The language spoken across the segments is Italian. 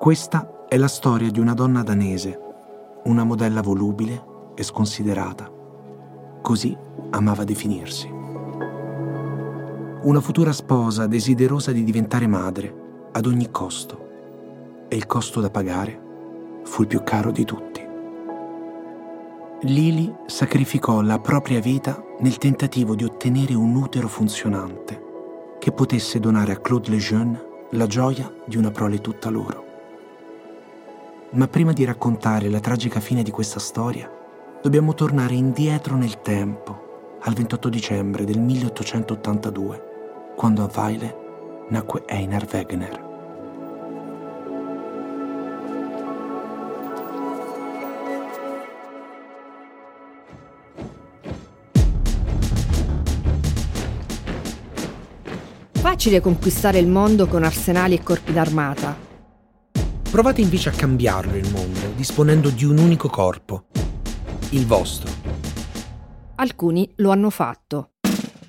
Questa è la storia di una donna danese, una modella volubile e sconsiderata. Così amava definirsi. Una futura sposa desiderosa di diventare madre ad ogni costo. E il costo da pagare fu il più caro di tutti. Lily sacrificò la propria vita nel tentativo di ottenere un utero funzionante che potesse donare a Claude Lejeune la gioia di una prole tutta loro. Ma prima di raccontare la tragica fine di questa storia, dobbiamo tornare indietro nel tempo, al 28 dicembre del 1882, quando a Weile nacque Einar Wegener. Facile conquistare il mondo con arsenali e corpi d'armata. Provate invece a cambiarlo il mondo, disponendo di un unico corpo, il vostro. Alcuni lo hanno fatto.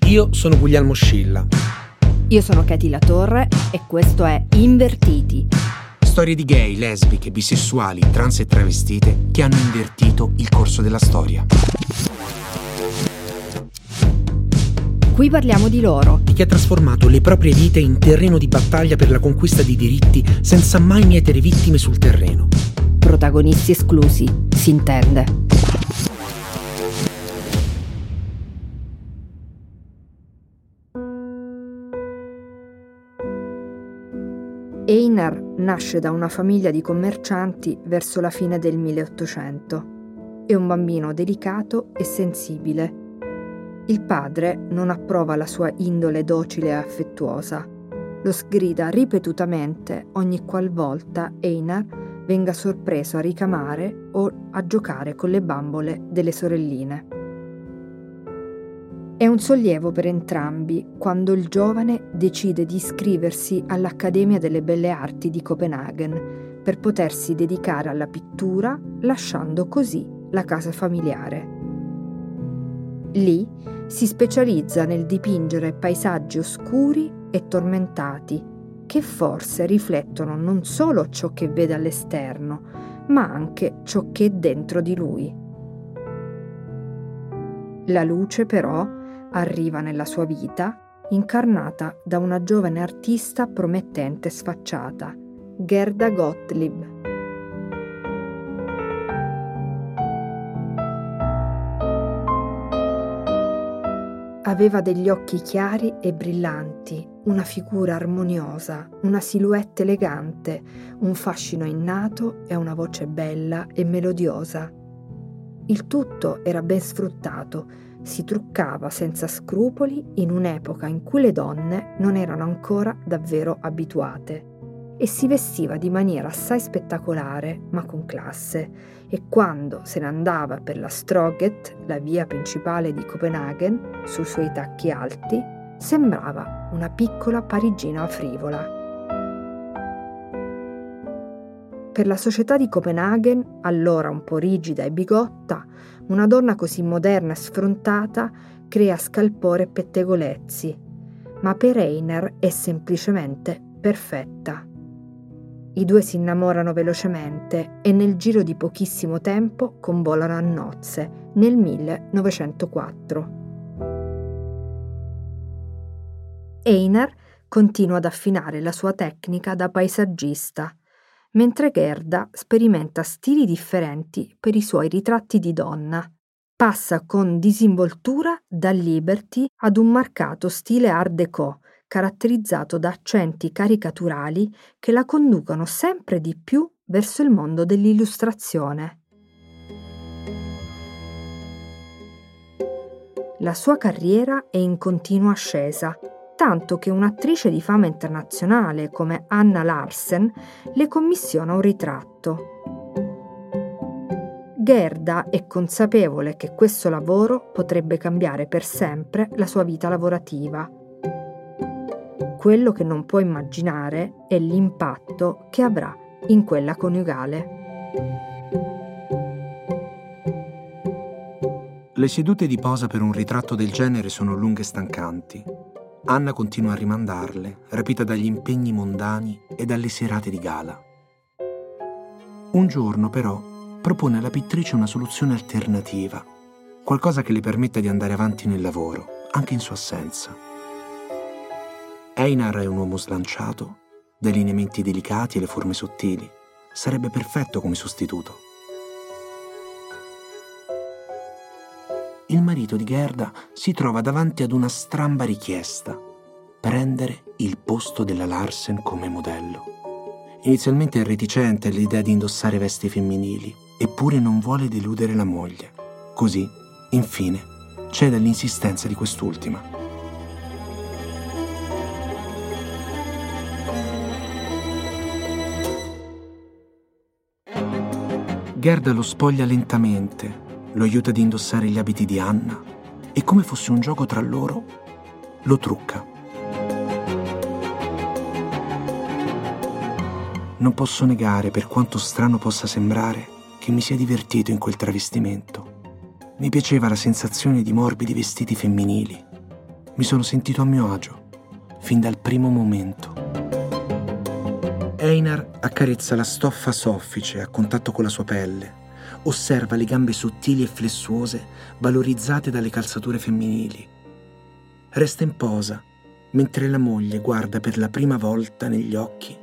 Io sono Guglielmo Scilla. Io sono Katy La Torre e questo è Invertiti. Storie di gay, lesbiche, bisessuali, trans e travestite che hanno invertito il corso della storia. Qui parliamo di loro. Di chi ha trasformato le proprie vite in terreno di battaglia per la conquista di diritti senza mai mietere vittime sul terreno. Protagonisti esclusi, si intende. Einar nasce da una famiglia di commercianti verso la fine del 1800. È un bambino delicato e sensibile il padre non approva la sua indole docile e affettuosa. Lo sgrida ripetutamente ogni qualvolta Einar venga sorpreso a ricamare o a giocare con le bambole delle sorelline. È un sollievo per entrambi quando il giovane decide di iscriversi all'Accademia delle Belle Arti di Copenaghen per potersi dedicare alla pittura, lasciando così la casa familiare. Lì si specializza nel dipingere paesaggi oscuri e tormentati, che forse riflettono non solo ciò che vede all'esterno, ma anche ciò che è dentro di lui. La luce però arriva nella sua vita incarnata da una giovane artista promettente sfacciata, Gerda Gottlieb. Aveva degli occhi chiari e brillanti, una figura armoniosa, una silhouette elegante, un fascino innato e una voce bella e melodiosa. Il tutto era ben sfruttato, si truccava senza scrupoli in un'epoca in cui le donne non erano ancora davvero abituate e si vestiva di maniera assai spettacolare ma con classe e quando se ne andava per la Stroget, la via principale di Copenaghen, sui suoi tacchi alti, sembrava una piccola parigina frivola. Per la società di Copenaghen, allora un po' rigida e bigotta, una donna così moderna e sfrontata crea scalpore e pettegolezzi, ma per Einer è semplicemente perfetta. I due si innamorano velocemente e nel giro di pochissimo tempo convolano a nozze nel 1904. Einar continua ad affinare la sua tecnica da paesaggista, mentre Gerda sperimenta stili differenti per i suoi ritratti di donna. Passa con disinvoltura dal Liberty ad un marcato stile Art déco, caratterizzato da accenti caricaturali che la conducono sempre di più verso il mondo dell'illustrazione. La sua carriera è in continua ascesa, tanto che un'attrice di fama internazionale come Anna Larsen le commissiona un ritratto. Gerda è consapevole che questo lavoro potrebbe cambiare per sempre la sua vita lavorativa quello che non può immaginare è l'impatto che avrà in quella coniugale. Le sedute di posa per un ritratto del genere sono lunghe e stancanti. Anna continua a rimandarle, rapita dagli impegni mondani e dalle serate di gala. Un giorno però propone alla pittrice una soluzione alternativa, qualcosa che le permetta di andare avanti nel lavoro, anche in sua assenza. Einar è un uomo slanciato, dai lineamenti delicati e le forme sottili. Sarebbe perfetto come sostituto. Il marito di Gerda si trova davanti ad una stramba richiesta, prendere il posto della Larsen come modello. Inizialmente è reticente all'idea di indossare vesti femminili, eppure non vuole deludere la moglie. Così, infine, cede all'insistenza di quest'ultima. Gerda lo spoglia lentamente, lo aiuta ad indossare gli abiti di Anna e come fosse un gioco tra loro, lo trucca. Non posso negare, per quanto strano possa sembrare, che mi sia divertito in quel travestimento. Mi piaceva la sensazione di morbidi vestiti femminili. Mi sono sentito a mio agio, fin dal primo momento. Einar accarezza la stoffa soffice a contatto con la sua pelle. Osserva le gambe sottili e flessuose valorizzate dalle calzature femminili. Resta in posa mentre la moglie guarda per la prima volta negli occhi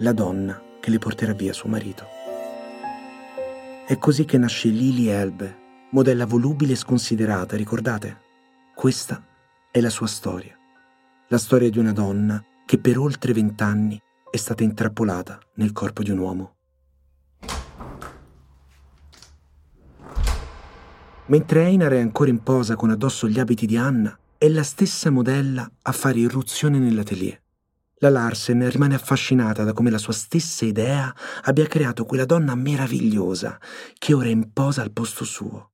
la donna che le porterà via suo marito. È così che nasce Lily Elbe, modella volubile e sconsiderata, ricordate? Questa è la sua storia. La storia di una donna che per oltre vent'anni è stata intrappolata nel corpo di un uomo. Mentre Einar è ancora in posa con addosso gli abiti di Anna, è la stessa modella a fare irruzione nell'atelier. La Larsen rimane affascinata da come la sua stessa idea abbia creato quella donna meravigliosa che ora è in posa al posto suo.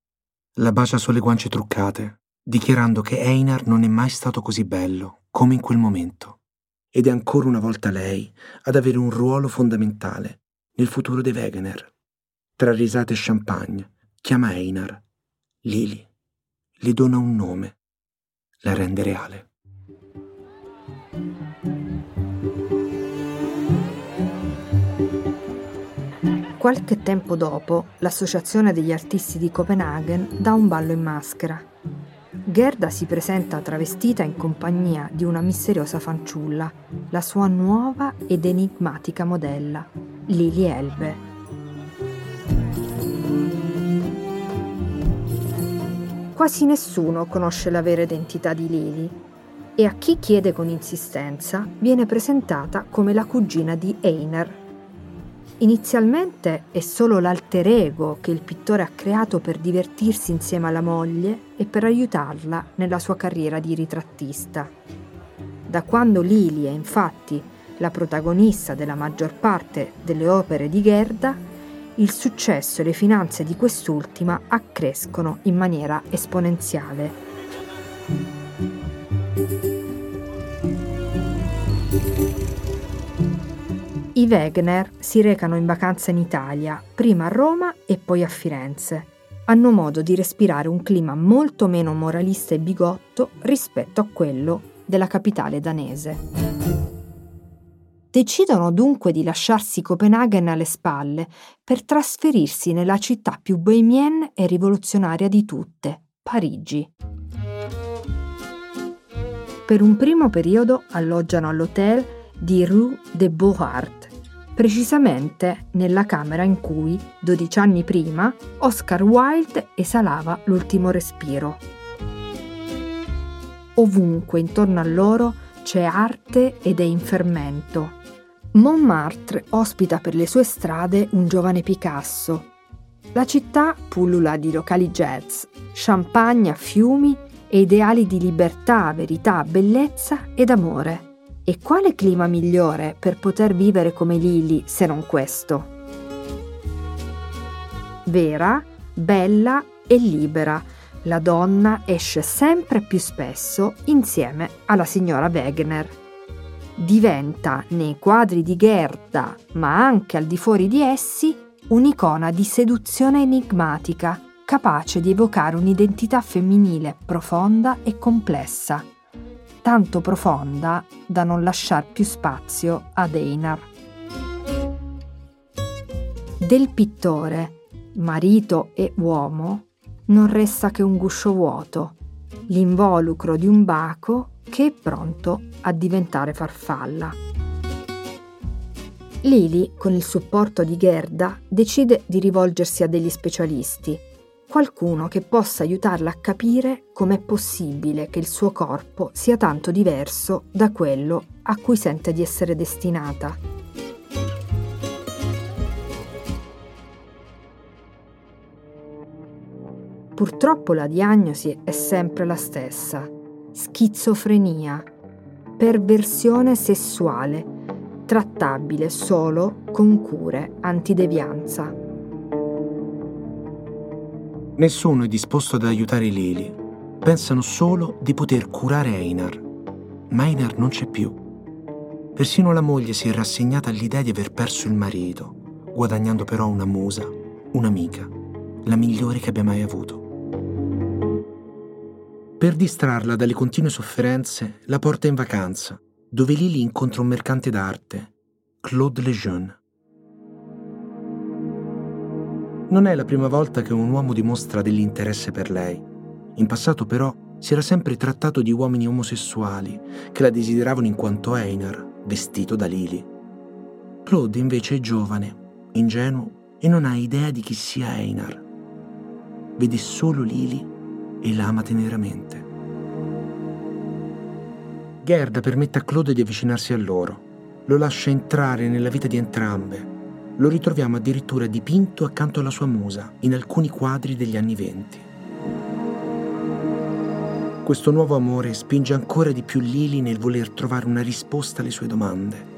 La bacia sulle guance truccate, dichiarando che Einar non è mai stato così bello come in quel momento. Ed è ancora una volta lei ad avere un ruolo fondamentale nel futuro dei Wegener. Tra risate e champagne, chiama Einar. Lili le dona un nome, la rende reale. Qualche tempo dopo, l'Associazione degli Artisti di Copenaghen dà un ballo in maschera. Gerda si presenta travestita in compagnia di una misteriosa fanciulla, la sua nuova ed enigmatica modella, Lili Elbe. Quasi nessuno conosce la vera identità di Lili e a chi chiede con insistenza viene presentata come la cugina di Einer, Inizialmente è solo l'alter ego che il pittore ha creato per divertirsi insieme alla moglie e per aiutarla nella sua carriera di ritrattista. Da quando Lili è infatti la protagonista della maggior parte delle opere di Gerda, il successo e le finanze di quest'ultima accrescono in maniera esponenziale. I Wegener si recano in vacanza in Italia, prima a Roma e poi a Firenze. Hanno modo di respirare un clima molto meno moralista e bigotto rispetto a quello della capitale danese. Decidono dunque di lasciarsi Copenaghen alle spalle per trasferirsi nella città più bohemienne e rivoluzionaria di tutte, Parigi. Per un primo periodo alloggiano all'hotel di Rue de Beauhart, precisamente nella camera in cui, 12 anni prima, Oscar Wilde esalava l'ultimo respiro. Ovunque intorno a loro c'è arte ed è in fermento. Montmartre ospita per le sue strade un giovane Picasso. La città pullula di locali jazz, champagne a fiumi e ideali di libertà, verità, bellezza ed amore. E quale clima migliore per poter vivere come Lili se non questo? Vera, bella e libera, la donna esce sempre più spesso insieme alla signora Wegener. Diventa nei quadri di Gerda, ma anche al di fuori di essi, un'icona di seduzione enigmatica, capace di evocare un'identità femminile profonda e complessa tanto profonda da non lasciar più spazio ad Einar. Del pittore, marito e uomo, non resta che un guscio vuoto, l'involucro di un baco che è pronto a diventare farfalla. Lili, con il supporto di Gerda, decide di rivolgersi a degli specialisti, qualcuno che possa aiutarla a capire com'è possibile che il suo corpo sia tanto diverso da quello a cui sente di essere destinata. Purtroppo la diagnosi è sempre la stessa. Schizofrenia, perversione sessuale, trattabile solo con cure antidevianza. Nessuno è disposto ad aiutare Lily. Pensano solo di poter curare Einar. Ma Einar non c'è più. Persino la moglie si è rassegnata all'idea di aver perso il marito, guadagnando però una musa, un'amica, la migliore che abbia mai avuto. Per distrarla dalle continue sofferenze, la porta in vacanza, dove Lily incontra un mercante d'arte, Claude Lejeune. Non è la prima volta che un uomo dimostra dell'interesse per lei. In passato però si era sempre trattato di uomini omosessuali che la desideravano in quanto Einar, vestito da Lily. Claude invece è giovane, ingenuo e non ha idea di chi sia Einar. Vede solo Lily e la ama teneramente. Gerda permette a Claude di avvicinarsi a loro, lo lascia entrare nella vita di entrambe lo ritroviamo addirittura dipinto accanto alla sua musa in alcuni quadri degli anni venti. Questo nuovo amore spinge ancora di più Lily nel voler trovare una risposta alle sue domande.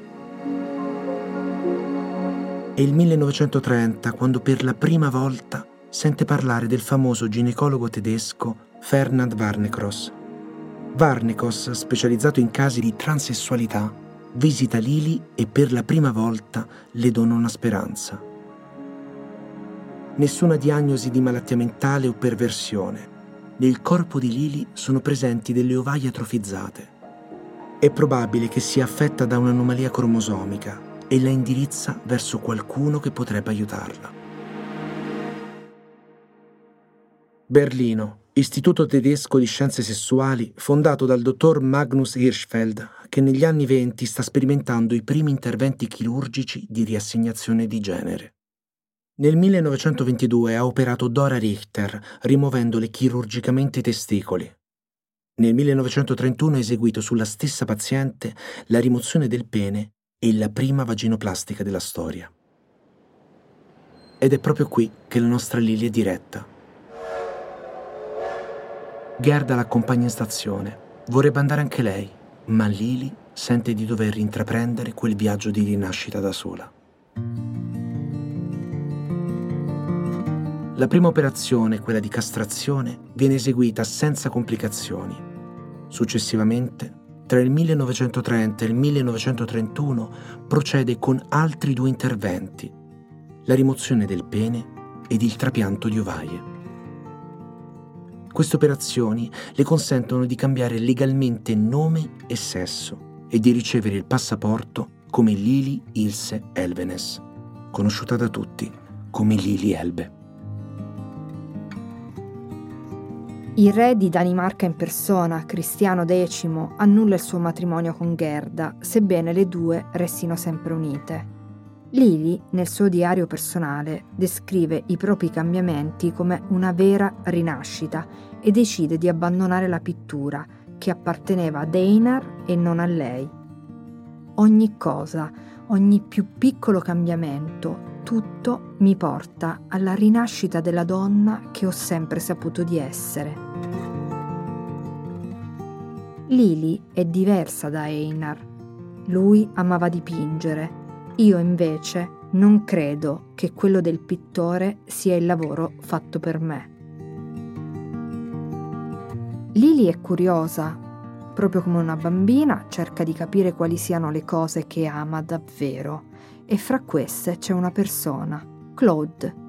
È il 1930 quando per la prima volta sente parlare del famoso ginecologo tedesco Fernand Varnekros. Varnekos, specializzato in casi di transessualità, visita Lily e per la prima volta le dona una speranza. Nessuna diagnosi di malattia mentale o perversione. Nel corpo di Lily sono presenti delle ovaie atrofizzate. È probabile che sia affetta da un'anomalia cromosomica e la indirizza verso qualcuno che potrebbe aiutarla. Berlino, Istituto tedesco di scienze sessuali fondato dal dottor Magnus Hirschfeld, che negli anni venti sta sperimentando i primi interventi chirurgici di riassegnazione di genere. Nel 1922 ha operato Dora Richter, rimuovendole chirurgicamente i testicoli. Nel 1931 ha eseguito sulla stessa paziente la rimozione del pene e la prima vaginoplastica della storia. Ed è proprio qui che la nostra Lily è diretta Gerda l'accompagna in stazione. Vorrebbe andare anche lei, ma Lily sente di dover intraprendere quel viaggio di rinascita da sola. La prima operazione, quella di castrazione, viene eseguita senza complicazioni. Successivamente, tra il 1930 e il 1931, procede con altri due interventi, la rimozione del pene ed il trapianto di ovaie. Queste operazioni le consentono di cambiare legalmente nome e sesso e di ricevere il passaporto come Lili Ilse Elvenes, conosciuta da tutti come Lili Elbe. Il re di Danimarca in persona, Cristiano X, annulla il suo matrimonio con Gerda, sebbene le due restino sempre unite. Lili, nel suo diario personale, descrive i propri cambiamenti come una vera rinascita e decide di abbandonare la pittura che apparteneva ad Einar e non a lei. Ogni cosa, ogni più piccolo cambiamento, tutto mi porta alla rinascita della donna che ho sempre saputo di essere. Lili è diversa da Einar. Lui amava dipingere io invece non credo che quello del pittore sia il lavoro fatto per me. Lily è curiosa, proprio come una bambina cerca di capire quali siano le cose che ama davvero e fra queste c'è una persona, Claude.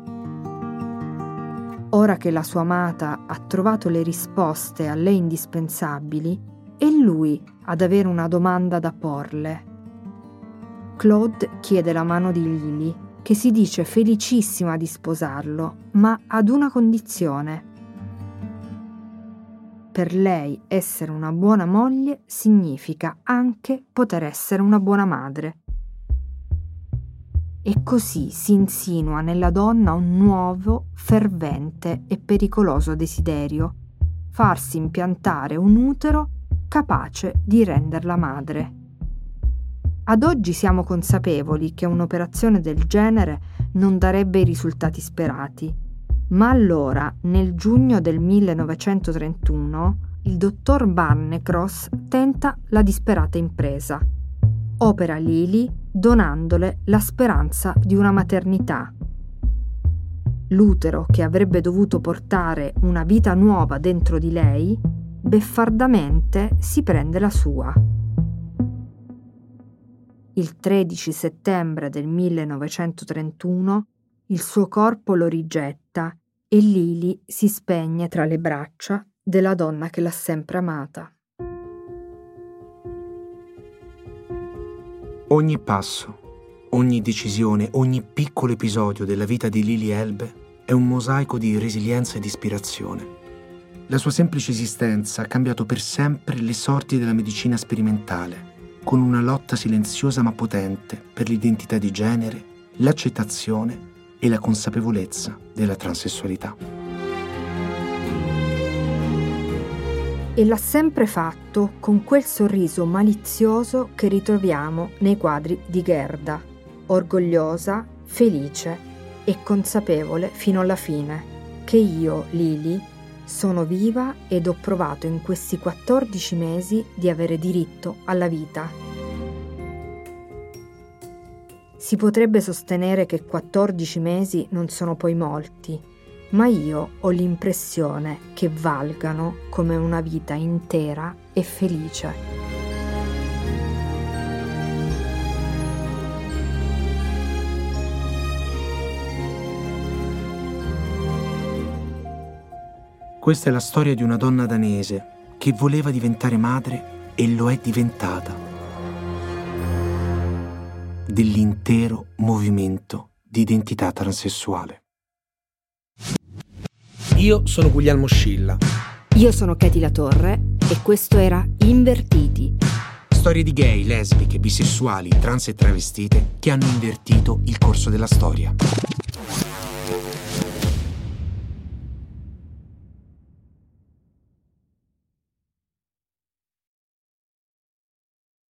Ora che la sua amata ha trovato le risposte a lei indispensabili, è lui ad avere una domanda da porle Claude chiede la mano di Lily che si dice felicissima di sposarlo, ma ad una condizione. Per lei essere una buona moglie significa anche poter essere una buona madre. E così si insinua nella donna un nuovo, fervente e pericoloso desiderio, farsi impiantare un utero capace di renderla madre. Ad oggi siamo consapevoli che un'operazione del genere non darebbe i risultati sperati, ma allora, nel giugno del 1931, il dottor Barnecross tenta la disperata impresa. Opera Lily donandole la speranza di una maternità. L'utero che avrebbe dovuto portare una vita nuova dentro di lei, beffardamente si prende la sua il 13 settembre del 1931 il suo corpo lo rigetta e Lili si spegne tra le braccia della donna che l'ha sempre amata. Ogni passo, ogni decisione, ogni piccolo episodio della vita di Lili Elbe è un mosaico di resilienza ed ispirazione. La sua semplice esistenza ha cambiato per sempre le sorti della medicina sperimentale con una lotta silenziosa ma potente per l'identità di genere, l'accettazione e la consapevolezza della transessualità. E l'ha sempre fatto con quel sorriso malizioso che ritroviamo nei quadri di Gerda, orgogliosa, felice e consapevole fino alla fine che io, Lili, sono viva ed ho provato in questi 14 mesi di avere diritto alla vita. Si potrebbe sostenere che 14 mesi non sono poi molti, ma io ho l'impressione che valgano come una vita intera e felice. Questa è la storia di una donna danese che voleva diventare madre e lo è diventata. Dell'intero movimento di identità transessuale. Io sono Guglielmo Scilla. Io sono Katy La Torre e questo era Invertiti. Storie di gay, lesbiche, bisessuali, trans e travestite che hanno invertito il corso della storia.